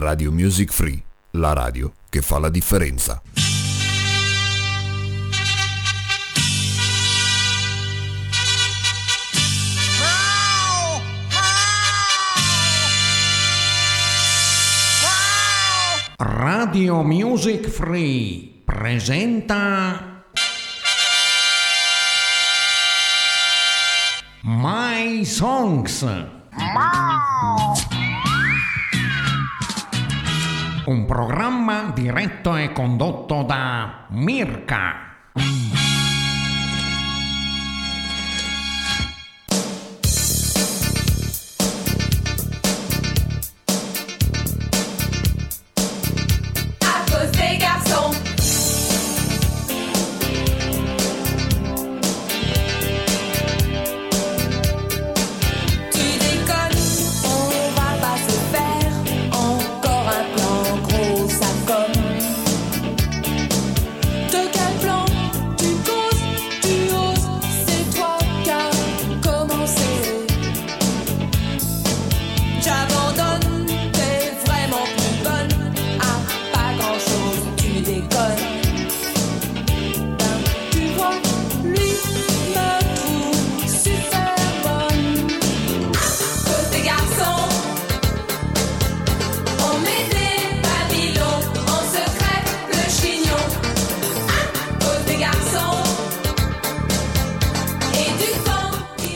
Radio Music Free, la radio che fa la differenza. Radio Music Free presenta My Songs. Un programma diretto e condotto da Mirka.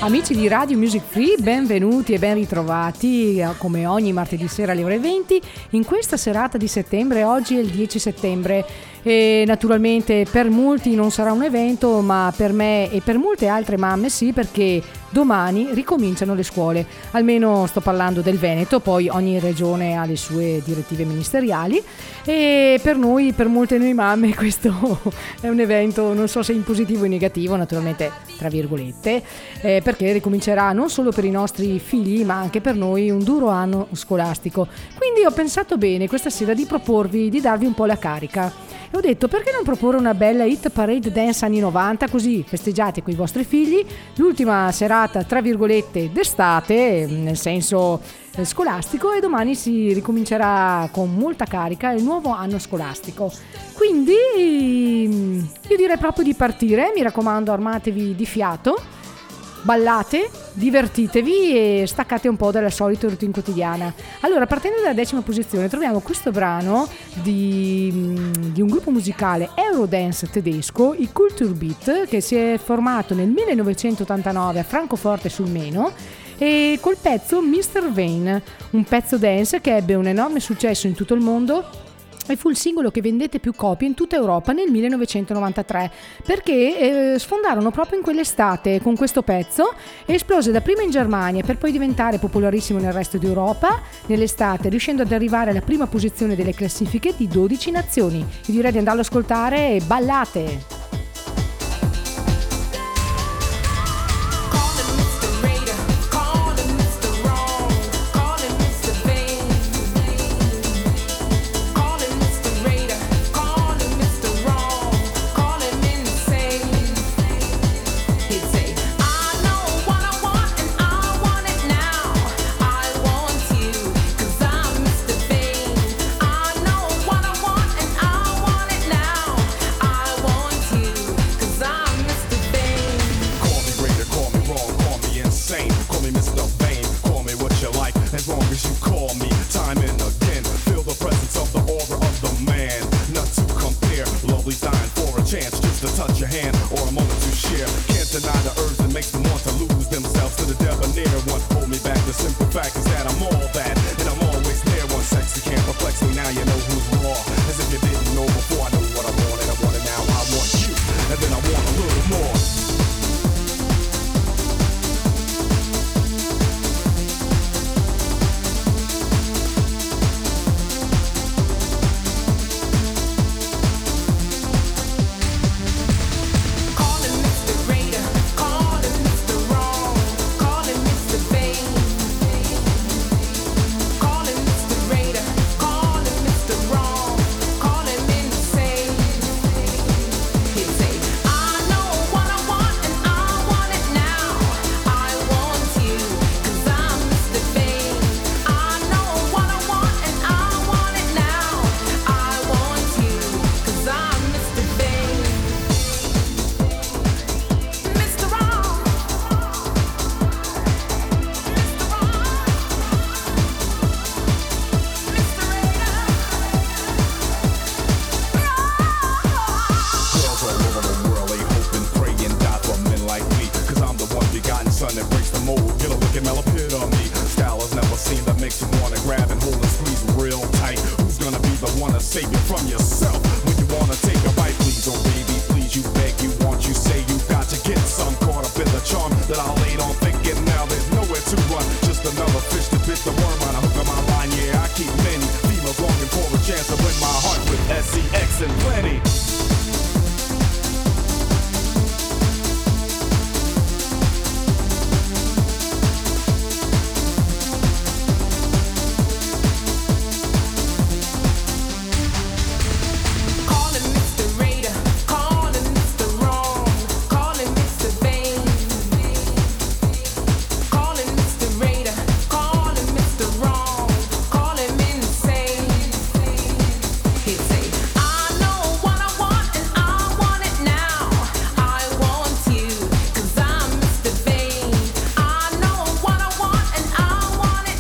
Amici di Radio Music Free, benvenuti e ben ritrovati eh, come ogni martedì sera alle ore 20 in questa serata di settembre. Oggi è il 10 settembre e naturalmente per molti non sarà un evento, ma per me e per molte altre mamme sì, perché domani ricominciano le scuole. Almeno sto parlando del Veneto, poi ogni regione ha le sue direttive ministeriali e per noi, per molte noi mamme, questo è un evento, non so se in positivo o in negativo, naturalmente tra virgolette, eh, perché ricomincerà non solo per i nostri figli, ma anche per noi un duro anno scolastico. Quindi ho pensato bene questa sera di proporvi di darvi un po' la carica. E ho detto perché non proporre una bella hit parade dance anni 90 così festeggiate con i vostri figli? L'ultima serata tra virgolette d'estate nel senso eh, scolastico e domani si ricomincerà con molta carica il nuovo anno scolastico. Quindi mm, io direi proprio di partire. Mi raccomando armatevi di fiato ballate, divertitevi e staccate un po' dalla solita routine quotidiana. Allora, partendo dalla decima posizione, troviamo questo brano di, mm, di un gruppo musicale Eurodance tedesco, i Kulturbeat, che si è formato nel 1989 a Francoforte sul Meno e col pezzo Mr. Vane, un pezzo dance che ebbe un enorme successo in tutto il mondo e fu il singolo che vendette più copie in tutta Europa nel 1993 perché eh, sfondarono proprio in quell'estate con questo pezzo e esplose dapprima in Germania per poi diventare popolarissimo nel resto d'Europa nell'estate riuscendo ad arrivare alla prima posizione delle classifiche di 12 nazioni. Io direi di andarlo ad ascoltare e ballate!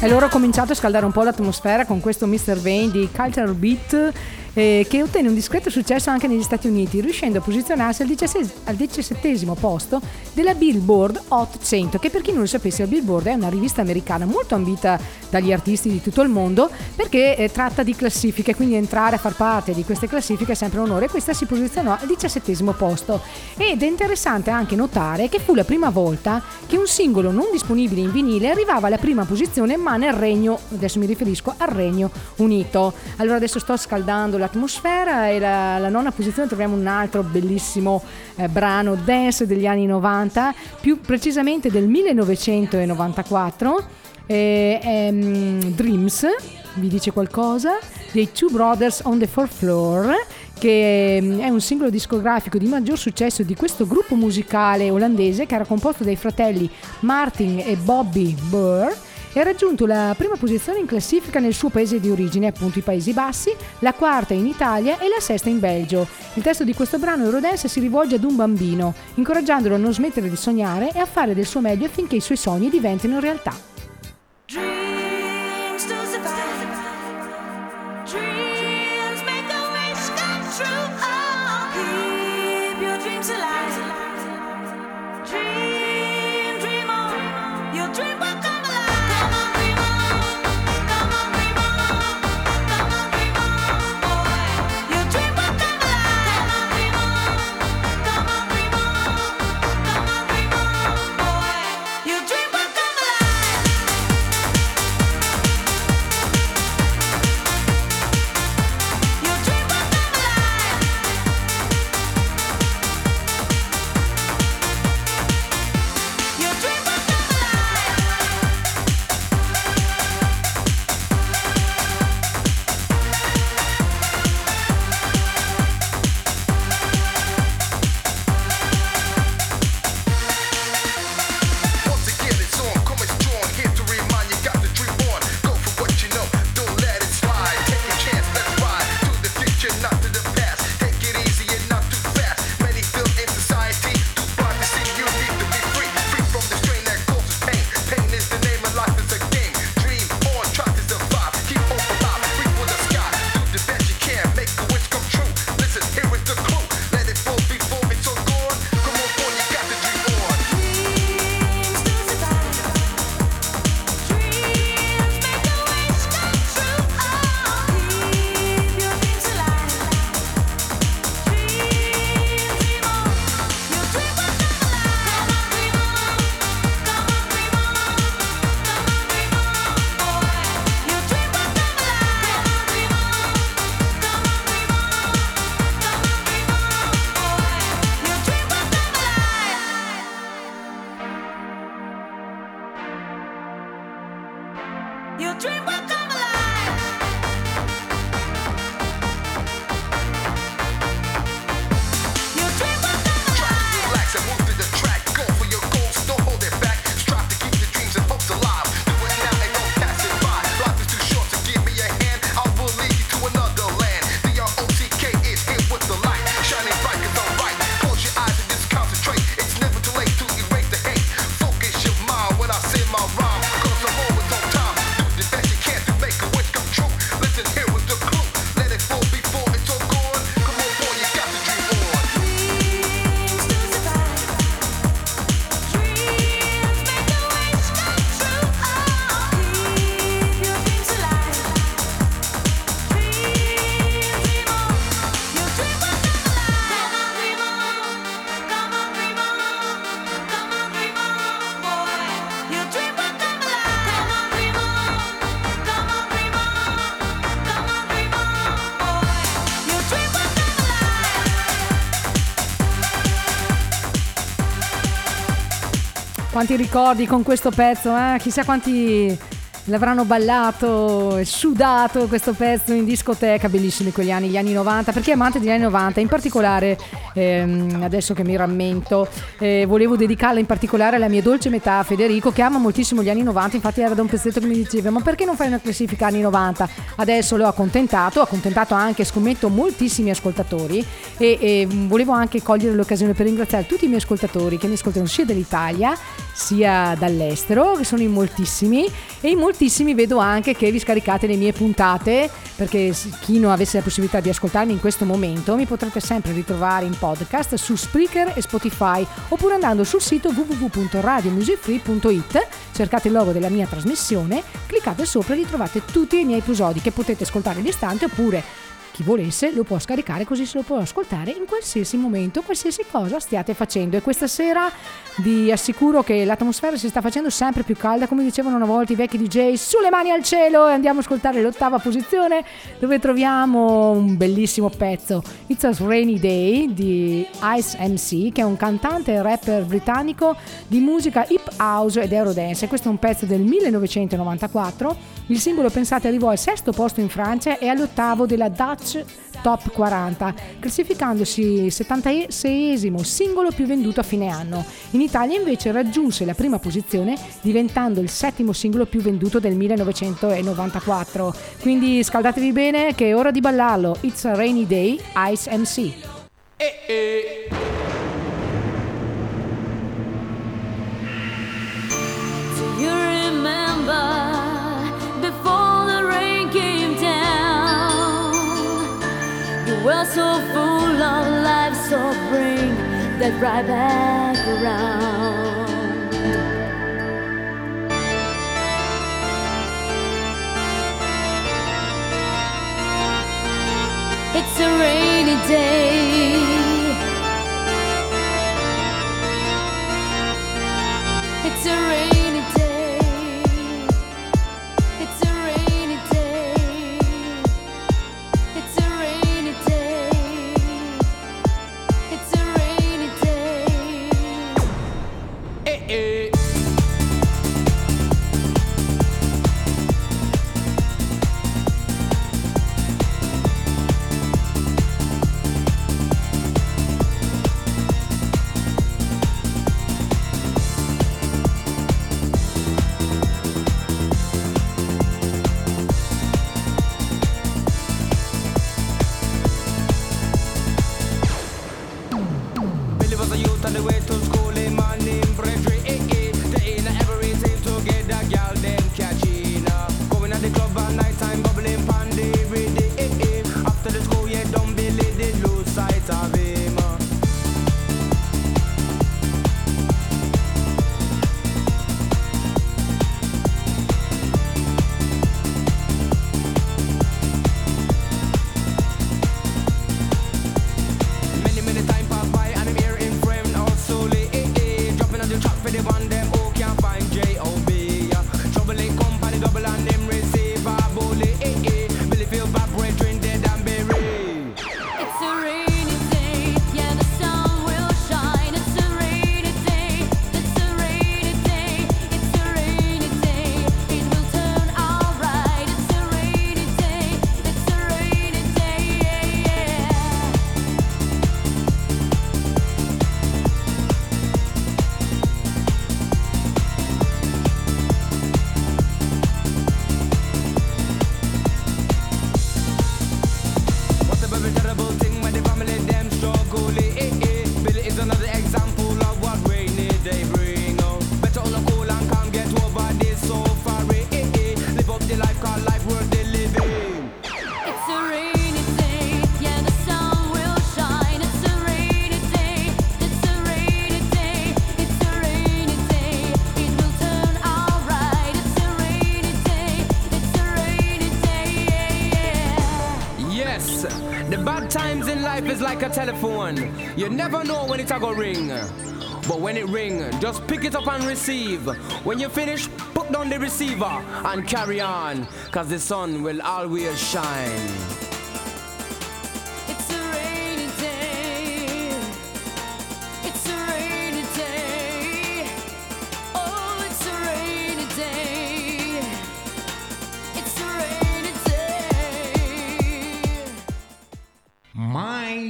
E loro ho cominciato a scaldare un po' l'atmosfera con questo Mr. Vane di Cultural Beat eh, che ottenne un discreto successo anche negli Stati Uniti, riuscendo a posizionarsi al, diciassesimo al diciassettesimo posto della Billboard Hot 100, che per chi non lo sapesse la Billboard è una rivista americana molto ambita dagli artisti di tutto il mondo perché eh, tratta di classifiche, quindi entrare a far parte di queste classifiche è sempre un onore. Questa si posizionò al diciassettesimo posto ed è interessante anche notare che fu la prima volta che un singolo non disponibile in vinile arrivava alla prima posizione ma nel regno, adesso mi riferisco al Regno Unito. Allora adesso sto scaldando l'atmosfera e la, la nona posizione troviamo un altro bellissimo eh, brano dance degli anni 90, più precisamente del 1994, eh, ehm, Dreams, vi dice qualcosa, dei Two Brothers on the Fourth Floor, che ehm, è un singolo discografico di maggior successo di questo gruppo musicale olandese che era composto dai fratelli Martin e Bobby Burr e ha raggiunto la prima posizione in classifica nel suo paese di origine, appunto i Paesi Bassi, la quarta in Italia e la sesta in Belgio. Il testo di questo brano Eurodance si rivolge ad un bambino, incoraggiandolo a non smettere di sognare e a fare del suo meglio affinché i suoi sogni diventino realtà. Dreams Quanti ricordi con questo pezzo, eh? Chissà quanti l'avranno ballato e sudato questo pezzo in discoteca, bellissimi quegli anni, gli anni 90, perché amante degli anni 90, in particolare ehm, adesso che mi rammento, eh, volevo dedicarla in particolare alla mia dolce metà Federico che ama moltissimo gli anni 90, infatti era da un pezzetto che mi diceva ma perché non fai una classifica anni 90? Adesso l'ho accontentato, ho accontentato anche, scommetto, moltissimi ascoltatori e, e volevo anche cogliere l'occasione per ringraziare tutti i miei ascoltatori che mi ascoltano sia dall'Italia sia dall'estero, che sono in moltissimi e in moltissimi vedo anche che vi scaricate le mie puntate perché chi non avesse la possibilità di ascoltarmi in questo momento mi potrete sempre ritrovare in podcast su Spreaker e Spotify oppure andando sul sito www.radiomusicfree.it cercate il logo della mia trasmissione cliccate sopra e li trovate tutti i miei episodi che potete ascoltare all'istante oppure chi volesse lo può scaricare così se lo può ascoltare in qualsiasi momento, qualsiasi cosa stiate facendo. E questa sera vi assicuro che l'atmosfera si sta facendo sempre più calda, come dicevano una volta i vecchi DJ, sulle mani al cielo e andiamo a ascoltare l'ottava posizione dove troviamo un bellissimo pezzo, It's a Rainy Day di Ice MC, che è un cantante e rapper britannico di musica hip house ed eurodance. Questo è un pezzo del 1994. Il singolo, pensate, arrivò al sesto posto in Francia e all'ottavo della Dutch Top 40, classificandosi 76esimo singolo più venduto a fine anno. In Italia invece raggiunse la prima posizione diventando il settimo singolo più venduto del 1994. Quindi scaldatevi bene che è ora di ballarlo. It's a Rainy Day, Ice MC. Do you remember were so full of life, so bring that right back around. It's a rainy day. You never know when it's a go ring. But when it ring, just pick it up and receive. When you finish, put down the receiver and carry on. Cause the sun will always shine.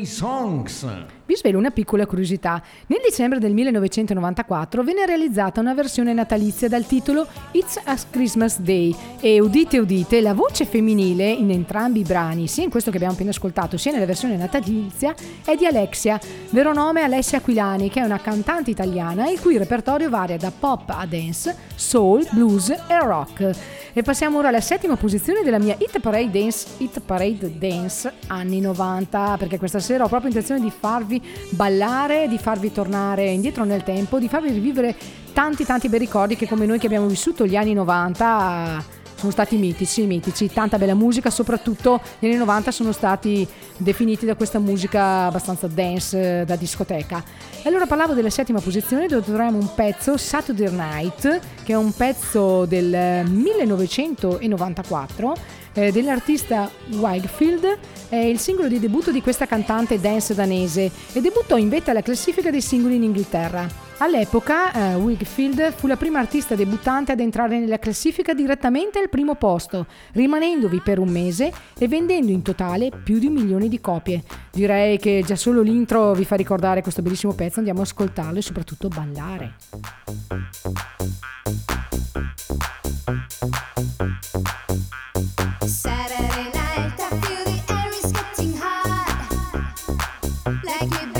Songs. Vi svelo una piccola curiosità. Nel dicembre del 1994 venne realizzata una versione natalizia dal titolo It's a Christmas Day e udite udite, la voce femminile in entrambi i brani, sia in questo che abbiamo appena ascoltato, sia nella versione natalizia, è di Alexia, vero nome Alessia Aquilani, che è una cantante italiana il cui repertorio varia da pop a dance, soul, blues e rock. E passiamo ora alla settima posizione della mia Hit Parade Dance, Hit Parade Dance anni 90, perché questa sera ho proprio intenzione di farvi ballare, di farvi tornare indietro nel tempo, di farvi rivivere tanti tanti bei ricordi che come noi che abbiamo vissuto gli anni 90 sono stati mitici, mitici, tanta bella musica, soprattutto gli anni 90 sono stati definiti da questa musica abbastanza dance eh, da discoteca. E allora parlavo della settima posizione dove troviamo un pezzo Saturday Night, che è un pezzo del eh, 1994 eh, dell'artista Wildfield, è il singolo di debutto di questa cantante dance danese e debuttò in vetta alla classifica dei singoli in Inghilterra. All'epoca eh, Wigfield fu la prima artista debuttante ad entrare nella classifica direttamente al primo posto, rimanendovi per un mese e vendendo in totale più di un milione di copie. Direi che già solo l'intro vi fa ricordare questo bellissimo pezzo, andiamo a ascoltarlo e soprattutto ballare. back it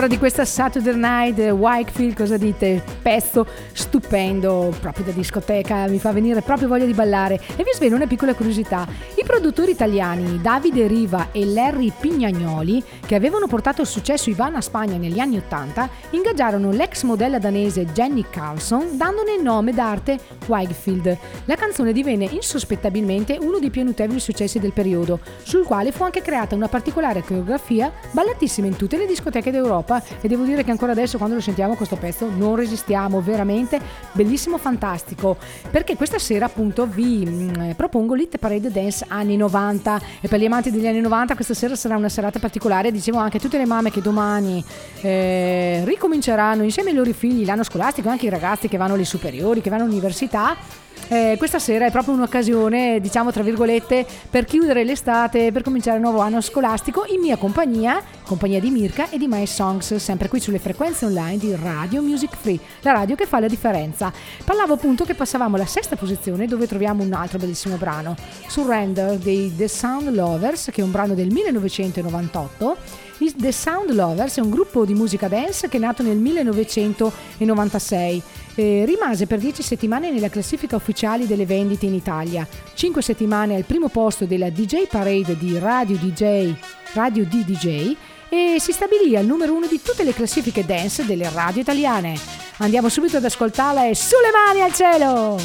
allora di questa Saturday Night Wakefield cosa dite? Pezzo stupendo, proprio da discoteca, mi fa venire proprio voglia di ballare. E vi svelo una piccola curiosità. I produttori italiani Davide Riva e Larry Pignagnoli, che avevano portato il successo Ivana a Spagna negli anni 80, ingaggiarono l'ex modella danese Jenny Carlson dandone il nome d'arte Wakefield. La canzone divenne insospettabilmente uno dei più notevoli successi del periodo, sul quale fu anche creata una particolare coreografia ballatissima in tutte le discoteche d'Europa. E devo dire che ancora adesso quando lo sentiamo questo pezzo non resistiamo, veramente. Bellissimo, fantastico, perché questa sera appunto vi mm, propongo l'Hit Parade Dance anni 90 e per gli amanti degli anni 90 questa sera sarà una serata particolare, dicevo anche a tutte le mamme che domani eh, ricominceranno insieme ai loro figli l'anno scolastico, anche i ragazzi che vanno alle superiori, che vanno all'università, Eh, questa sera è proprio un'occasione, diciamo tra virgolette, per chiudere l'estate, per cominciare il nuovo anno scolastico in mia compagnia, compagnia di Mirka e di My Songs, sempre qui sulle frequenze online di Radio Music Free, la radio che fa la differenza. Parlavo appunto che passavamo alla sesta posizione dove troviamo un altro bellissimo brano, Surrender dei The Sound Lovers, che è un brano del 1998. I The Sound Lovers è un gruppo di musica dance che è nato nel 1996. Eh, rimase per 10 settimane nella classifica ufficiale delle vendite in Italia, 5 settimane al primo posto della DJ Parade di Radio DJ, Radio DDJ e si stabilì al numero uno di tutte le classifiche dance delle radio italiane. Andiamo subito ad ascoltarla e sulle mani al cielo!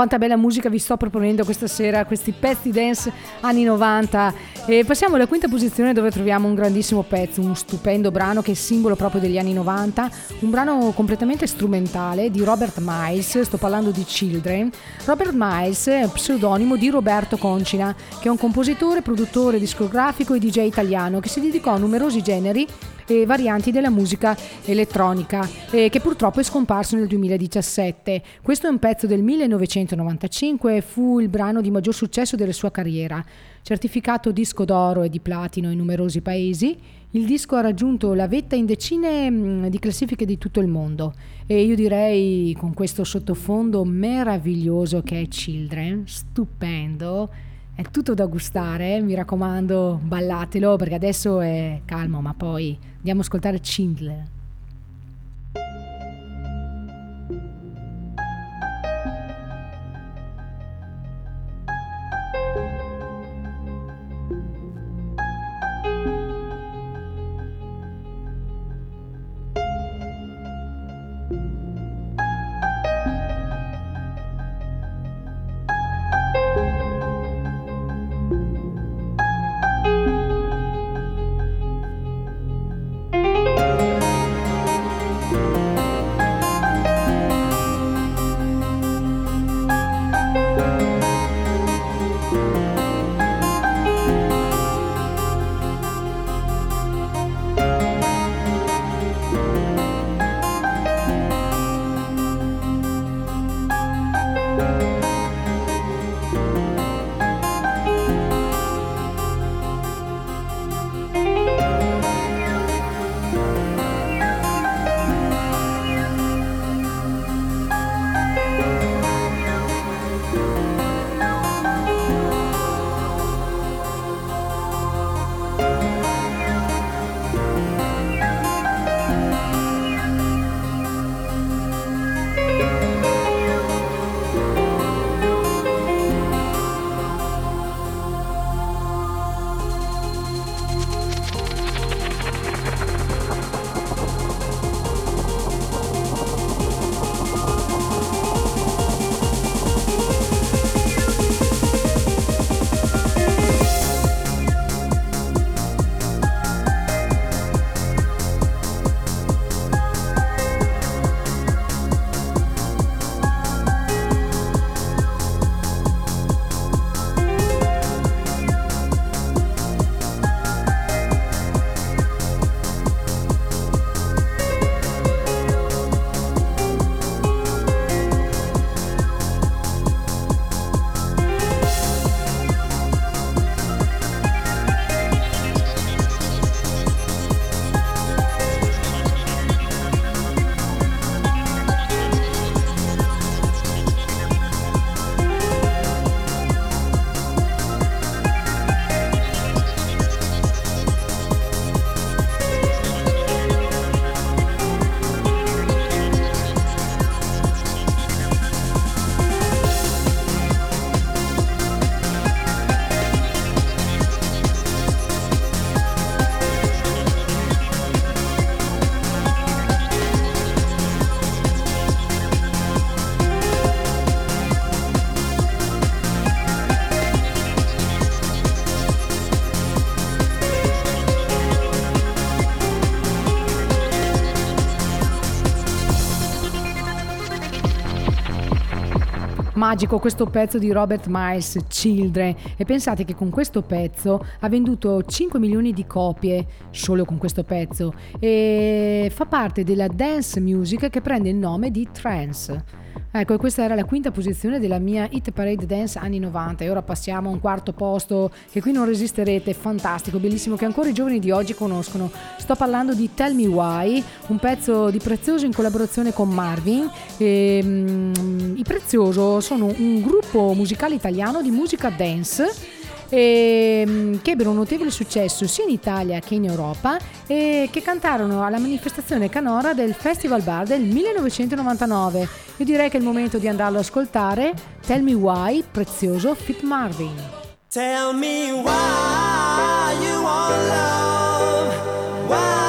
Quanta bella musica vi sto proponendo questa sera, questi pezzi dance anni 90. E passiamo alla quinta posizione dove troviamo un grandissimo pezzo, un stupendo brano che è simbolo proprio degli anni 90, un brano completamente strumentale di Robert Miles, sto parlando di Children. Robert Miles è pseudonimo di Roberto Concina, che è un compositore, produttore discografico e DJ italiano che si dedicò a numerosi generi e varianti della musica elettronica eh, che purtroppo è scomparso nel 2017. Questo è un pezzo del 1995 e fu il brano di maggior successo della sua carriera. Certificato disco d'oro e di platino in numerosi paesi, il disco ha raggiunto la vetta in decine mm, di classifiche di tutto il mondo e io direi con questo sottofondo meraviglioso che è Children, stupendo, è tutto da gustare, mi raccomando ballatelo perché adesso è calmo ma poi andiamo a ascoltare Schindler. Magico questo pezzo di Robert Miles, Children. E pensate che con questo pezzo ha venduto 5 milioni di copie solo con questo pezzo. E fa parte della dance music che prende il nome di trance. Ecco, questa era la quinta posizione della mia Hit Parade Dance anni 90 e ora passiamo a un quarto posto che qui non resisterete, fantastico, bellissimo, che ancora i giovani di oggi conoscono. Sto parlando di Tell Me Why, un pezzo di Prezioso in collaborazione con Marvin. E, mm, I Prezioso sono un gruppo musicale italiano di musica dance e, mm, che ebbero un notevole successo sia in Italia che in Europa e che cantarono alla manifestazione canora del Festival Bar del 1999. Io direi che è il momento di andarlo ad ascoltare. Tell Me Why, prezioso Fit Marvin. Tell me why you want love. Why,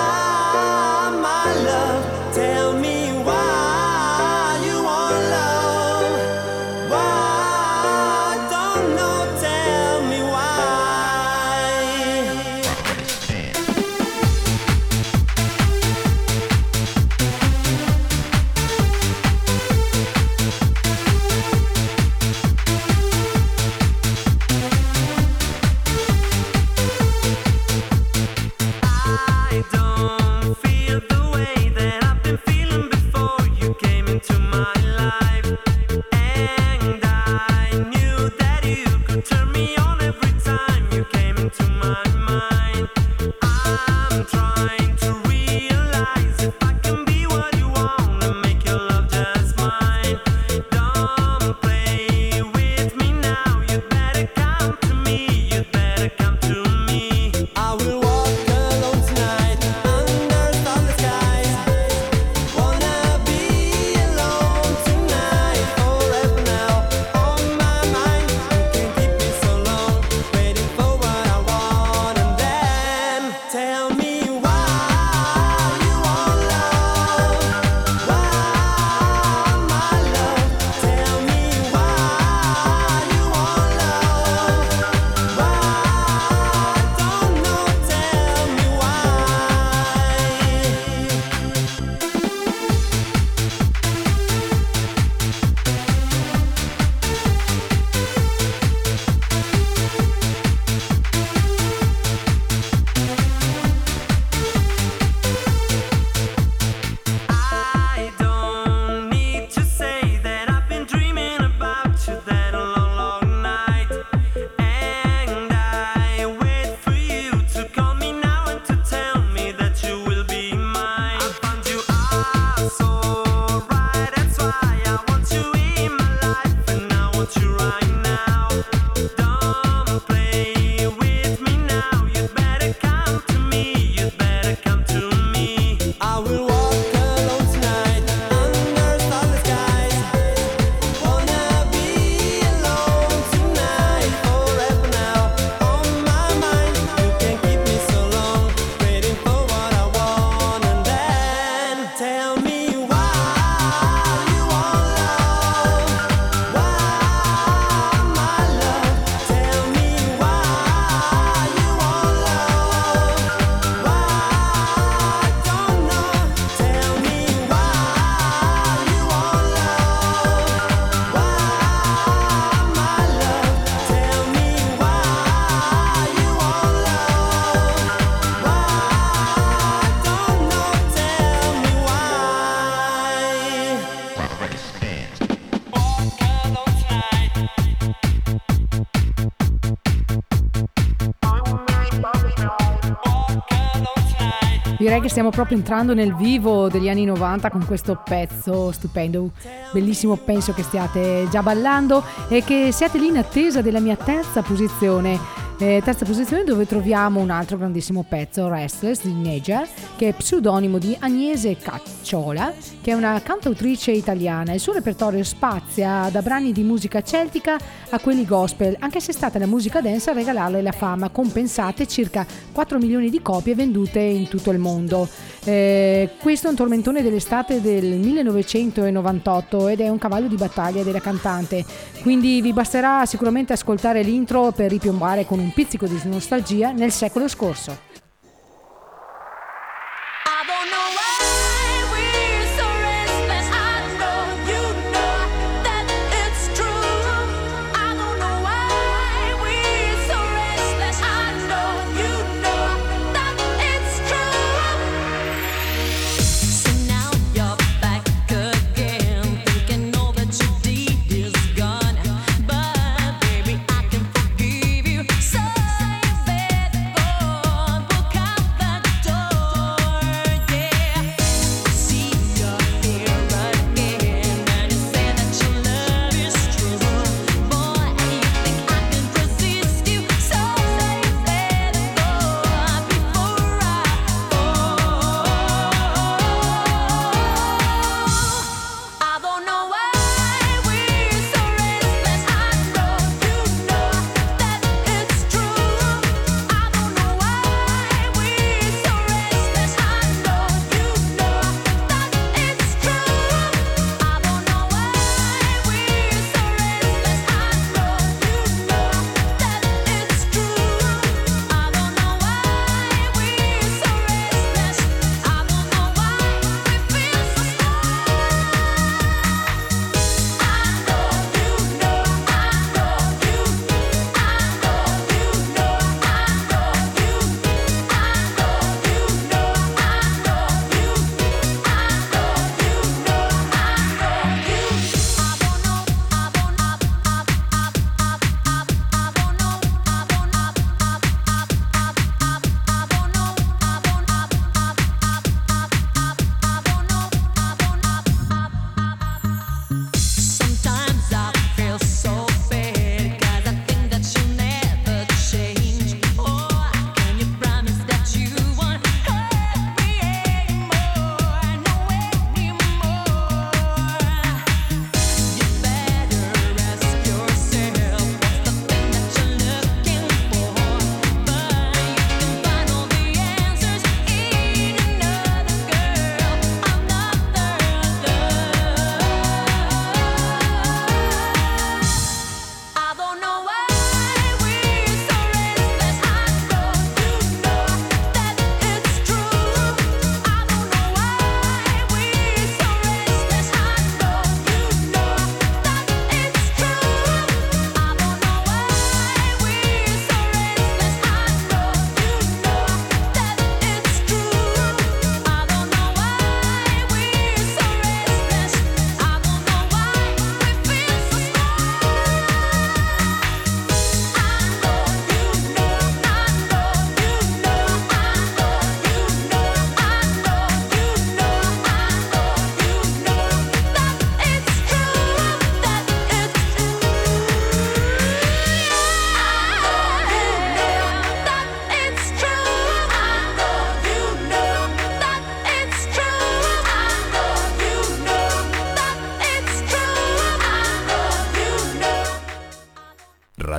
stiamo proprio entrando nel vivo degli anni 90 con questo pezzo stupendo, bellissimo, penso che stiate già ballando e che siate lì in attesa della mia terza posizione. Eh, terza posizione dove troviamo un altro grandissimo pezzo, Restless di Neja, che è pseudonimo di Agnese Cacciola, che è una cantautrice italiana. Il suo repertorio spazia da brani di musica celtica a quelli gospel, anche se è stata la musica dance a regalarle la fama, con pensate circa 4 milioni di copie vendute in tutto il mondo. Eh, questo è un tormentone dell'estate del 1998 ed è un cavallo di battaglia della cantante, quindi vi basterà sicuramente ascoltare l'intro per ripiombare con un pizzico di nostalgia nel secolo scorso.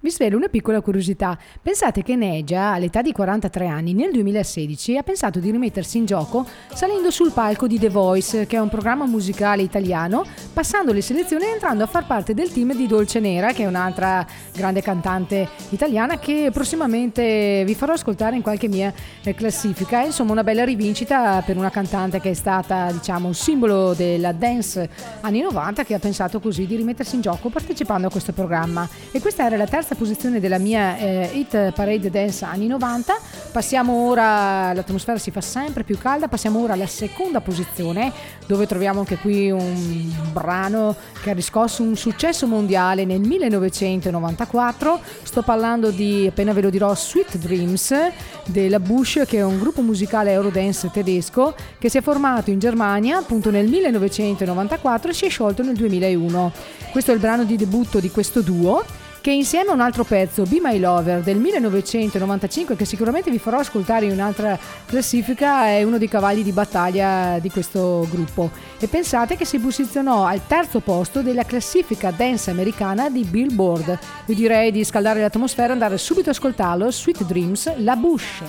Vi svelo una piccola curiosità. Pensate che Negia, all'età di 43 anni, nel 2016 ha pensato di rimettersi in gioco salendo sul palco di The Voice, che è un programma musicale italiano, passando le selezioni e entrando a far parte del team di Dolce Nera, che è un'altra grande cantante italiana che prossimamente vi farò ascoltare in qualche mia eh, classifica. È insomma una bella rivincita per una cantante che è stata, diciamo, un simbolo della dance anni 90 che ha pensato così di rimettersi in gioco partecipando a questo programma. E questa era la terza posizione della mia eh, Hit Parade Dance anni 90. Passiamo ora, l'atmosfera si fa sempre più calda, passiamo ora alla seconda posizione dove troviamo anche qui un brano che ha riscosso un successo mondiale nel 1994. Sto parlando di, appena ve lo dirò, Sweet Dreams della Bush che è un gruppo musicale Eurodance tedesco che si è formato in Germania appunto nel 1994 e si è sciolto nel 2001. Questo è il brano di debutto di questo duo che insieme a un altro pezzo, Be My Lover del 1995, che sicuramente vi farò ascoltare in un'altra classifica, è uno dei cavalli di battaglia di questo gruppo. E pensate che si posizionò al terzo posto della classifica dance americana di Billboard. Io direi di scaldare l'atmosfera e andare subito a ascoltarlo, Sweet Dreams, La Bush.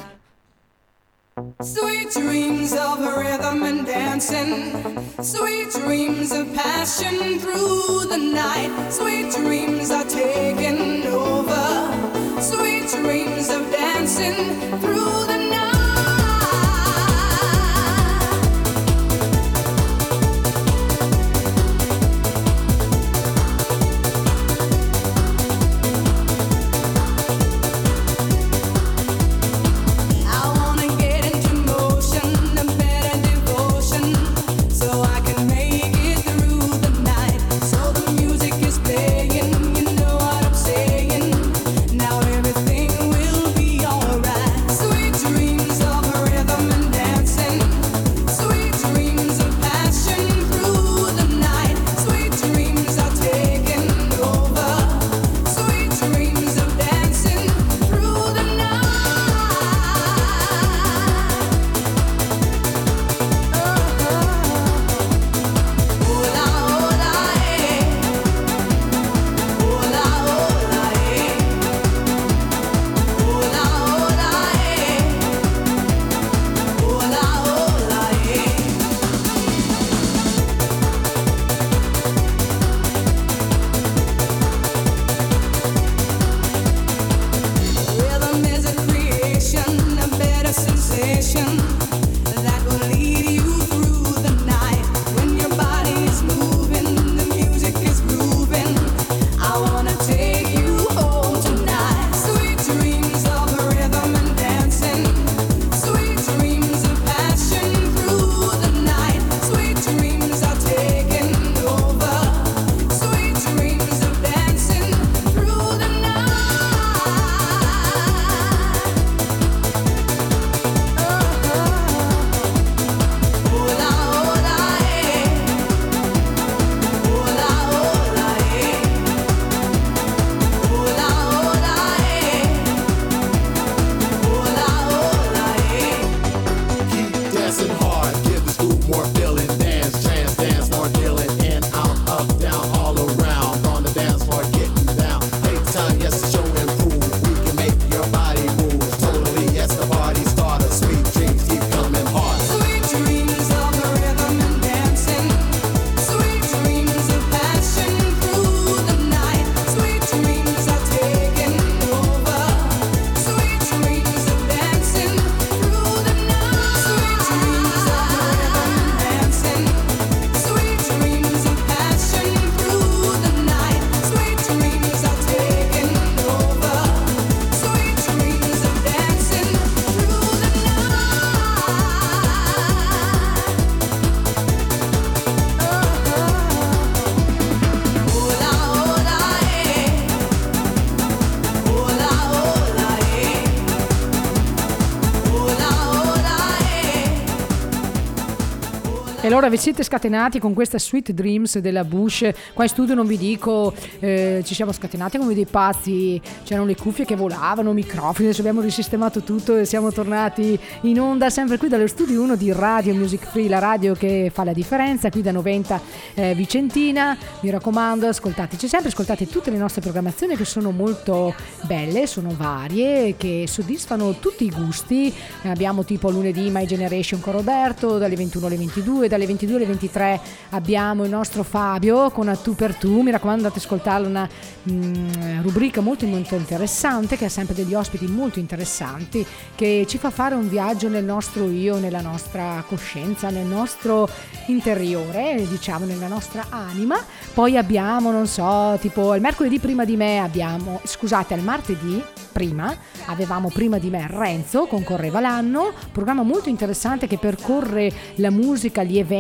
Sweet dreams of rhythm and dancing. Sweet dreams of passion through the night. Sweet dreams allora vi siete scatenati con questa Sweet Dreams della Bush. Qua in studio non vi dico, eh, ci siamo scatenati come dei pazzi. C'erano le cuffie che volavano, microfoni, adesso abbiamo risistemato tutto e siamo tornati in onda sempre qui dallo studio 1 di Radio Music Free, la radio che fa la differenza, qui da 90 eh, Vicentina. Mi raccomando, ascoltateci sempre, ascoltate tutte le nostre programmazioni che sono molto belle, sono varie, che soddisfano tutti i gusti. Abbiamo tipo lunedì My Generation con Roberto, dalle 21 alle 22, dalle 22 alle 23 abbiamo il nostro Fabio con A Tu per Tu, mi raccomando andate ad ascoltarlo, una mm, rubrica molto molto interessante che ha sempre degli ospiti molto interessanti che ci fa fare un viaggio nel nostro io, nella nostra coscienza, nel nostro interiore, diciamo nella nostra anima. Poi abbiamo, non so, tipo il mercoledì prima di me abbiamo, scusate, al martedì prima avevamo prima di me Renzo concorreva l'anno programma molto interessante che percorre la musica gli eventi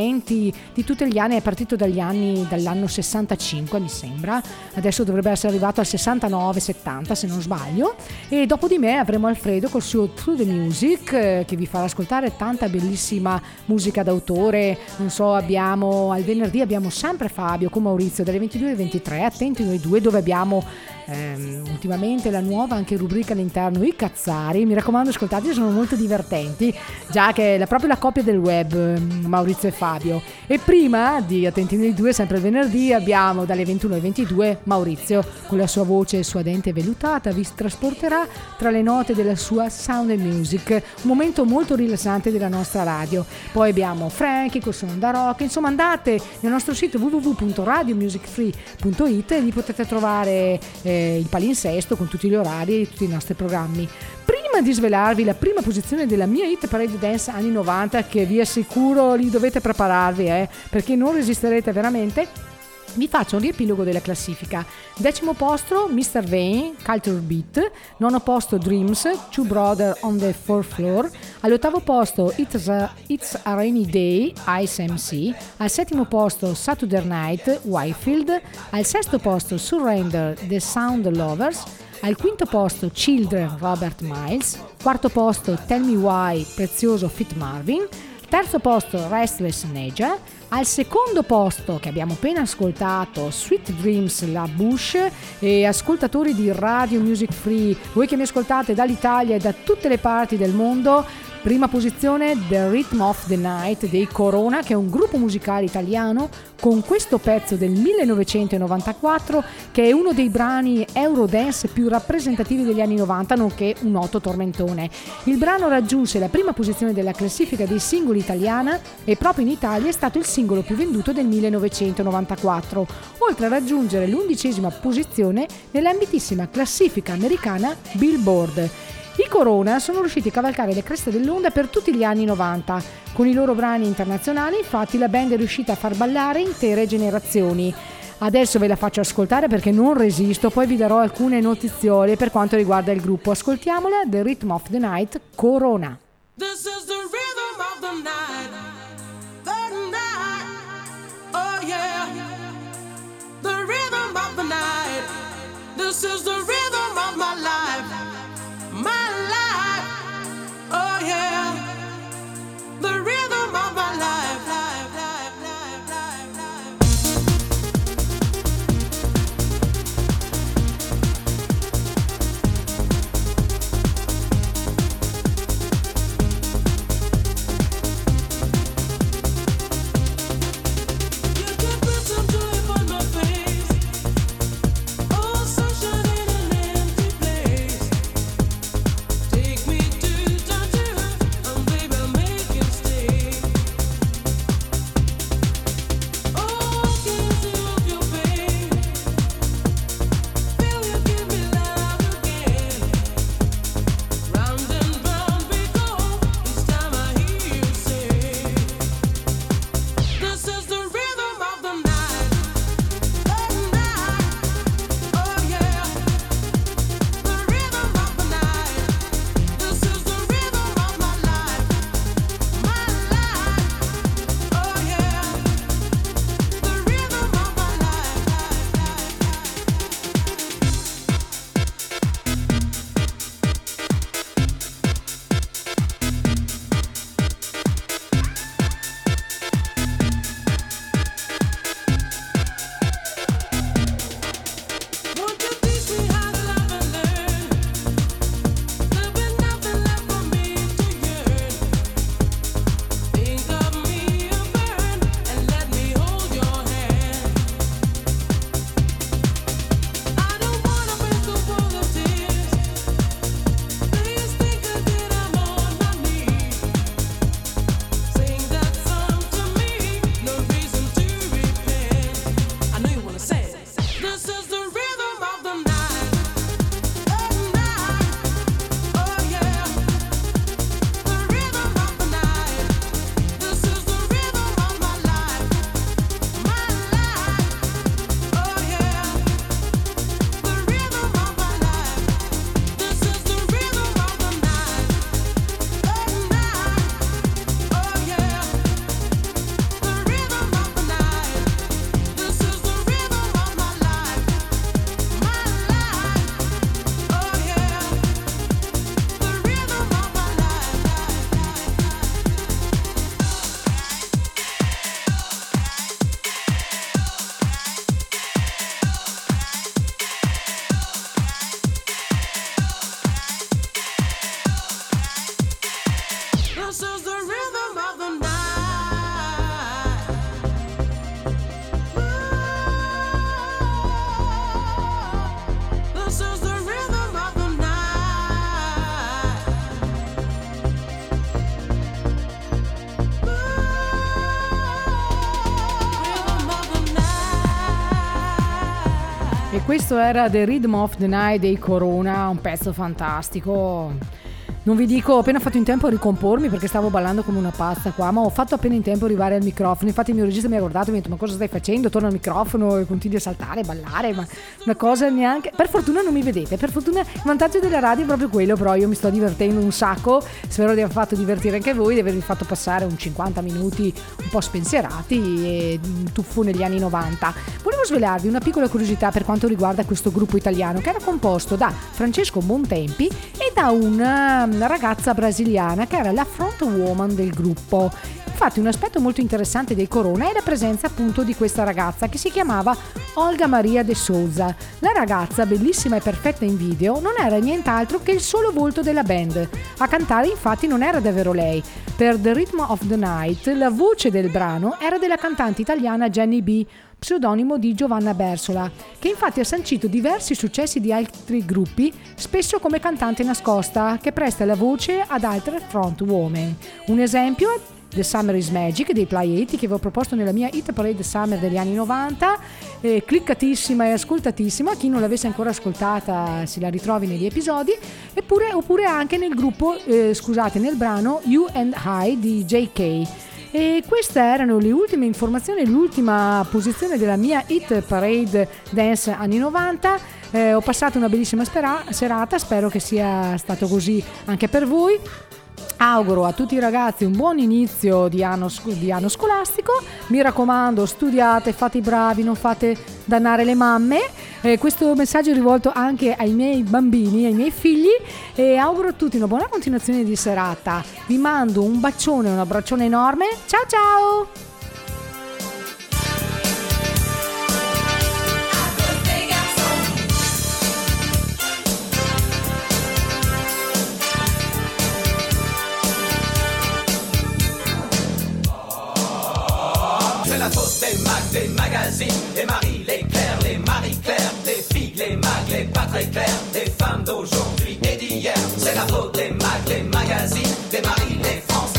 di tutti gli anni è partito dagli anni dall'anno 65 mi sembra. Adesso dovrebbe essere arrivato al 69 70 se non sbaglio. E dopo di me avremo Alfredo col suo Through the Music eh, che vi farà ascoltare tanta bellissima musica d'autore. Non so abbiamo al venerdì abbiamo sempre Fabio con Maurizio dalle 22 alle 23 attenti noi due dove abbiamo ehm, ultimamente la nuova anche rubrica all'interno i cazzari. Mi raccomando ascoltate sono molto divertenti. Già che è proprio la coppia del web ehm, Maurizio e Fabio. E prima di attenti noi due sempre il venerdì abbiamo dalle 21 alle 22 Maurizio con la sua voce suadente e vellutata vi trasporterà tra le note della sua sound and music un momento molto rilassante della nostra radio. Poi abbiamo Frankie col suono da rock. Insomma andate nel nostro sito www.radiomusicfree.it e lì potete trovare eh, il palinsesto con tutti gli orari e tutti i nostri programmi. Prima di svelarvi la prima posizione della mia hit parade dance anni 90 che vi assicuro lì dovete prepararvi eh, perché non resisterete veramente vi faccio un riepilogo della classifica. Decimo posto Mr. Vane, Culture Beat. Nono posto Dreams, Two Brother on the Fourth Floor. All'ottavo posto It's a, It's a Rainy Day, Ice MC. Al settimo posto Saturday Night, Whitefield. Al sesto posto Surrender, The Sound Lovers. Al quinto posto Children, Robert Miles. Quarto posto Tell Me Why, Prezioso Fit Marvin. Terzo posto Restless Neja. Al secondo posto, che abbiamo appena ascoltato, Sweet Dreams, la Bush, e ascoltatori di Radio Music Free, voi che mi ascoltate dall'Italia e da tutte le parti del mondo, prima posizione The Rhythm of the Night dei Corona, che è un gruppo musicale italiano con questo pezzo del 1994, che è uno dei brani Eurodance più rappresentativi degli anni 90, nonché un noto tormentone. Il brano raggiunse la prima posizione della classifica dei singoli italiana e proprio in Italia è stato il singolo più venduto del 1994, oltre a raggiungere l'undicesima posizione nell'ambitissima classifica americana Billboard. I Corona sono riusciti a cavalcare le creste dell'onda per tutti gli anni 90. Con i loro brani internazionali, infatti, la band è riuscita a far ballare intere generazioni. Adesso ve la faccio ascoltare perché non resisto, poi vi darò alcune notiziole per quanto riguarda il gruppo. Ascoltiamola, The Rhythm of the Night, Corona. Questo era The Rhythm of the Night dei Corona, un pezzo fantastico. Non vi dico, ho appena fatto in tempo a ricompormi perché stavo ballando come una pazza qua, ma ho fatto appena in tempo arrivare al microfono. Infatti il mio regista mi ha guardato e mi ha detto ma cosa stai facendo? Torna al microfono e continui a saltare, ballare, ma una cosa neanche... Per fortuna non mi vedete, per fortuna il vantaggio della radio è proprio quello, però io mi sto divertendo un sacco, spero di aver fatto divertire anche voi, di avervi fatto passare un 50 minuti un po' spensierati e un tuffo negli anni 90. Volevo svelarvi una piccola curiosità per quanto riguarda questo gruppo italiano che era composto da Francesco Montempi e da una una ragazza brasiliana che era la front woman del gruppo. Infatti un aspetto molto interessante dei Corona è la presenza appunto di questa ragazza che si chiamava Olga Maria de Souza. La ragazza, bellissima e perfetta in video, non era nient'altro che il solo volto della band. A cantare infatti non era davvero lei. Per The Rhythm of the Night la voce del brano era della cantante italiana Jenny B pseudonimo di Giovanna Bersola, che infatti ha sancito diversi successi di altri gruppi, spesso come cantante nascosta, che presta la voce ad altre front women. Un esempio è The Summer is Magic dei Play 80 che avevo proposto nella mia Hit Parade Summer degli anni 90, eh, cliccatissima e ascoltatissima, chi non l'avesse ancora ascoltata si la ritrovi negli episodi, eppure, oppure anche nel gruppo, eh, scusate, nel brano You and I di JK. E queste erano le ultime informazioni, l'ultima posizione della mia Hit Parade Dance anni 90. Eh, ho passato una bellissima spera- serata, spero che sia stato così anche per voi. Auguro a tutti i ragazzi un buon inizio di anno, di anno scolastico. Mi raccomando, studiate, fate i bravi, non fate dannare le mamme. Eh, questo messaggio è rivolto anche ai miei bambini, ai miei figli e auguro a tutti una buona continuazione di serata. Vi mando un bacione, un abbraccione enorme. Ciao ciao! Mags, des magazines, des Marie, les Claire, les Marie-Claire, des figues, les mags, les pas très clairs, des femmes d'aujourd'hui et d'hier. C'est la faute des mags, les magazines, les France, les Marie-France,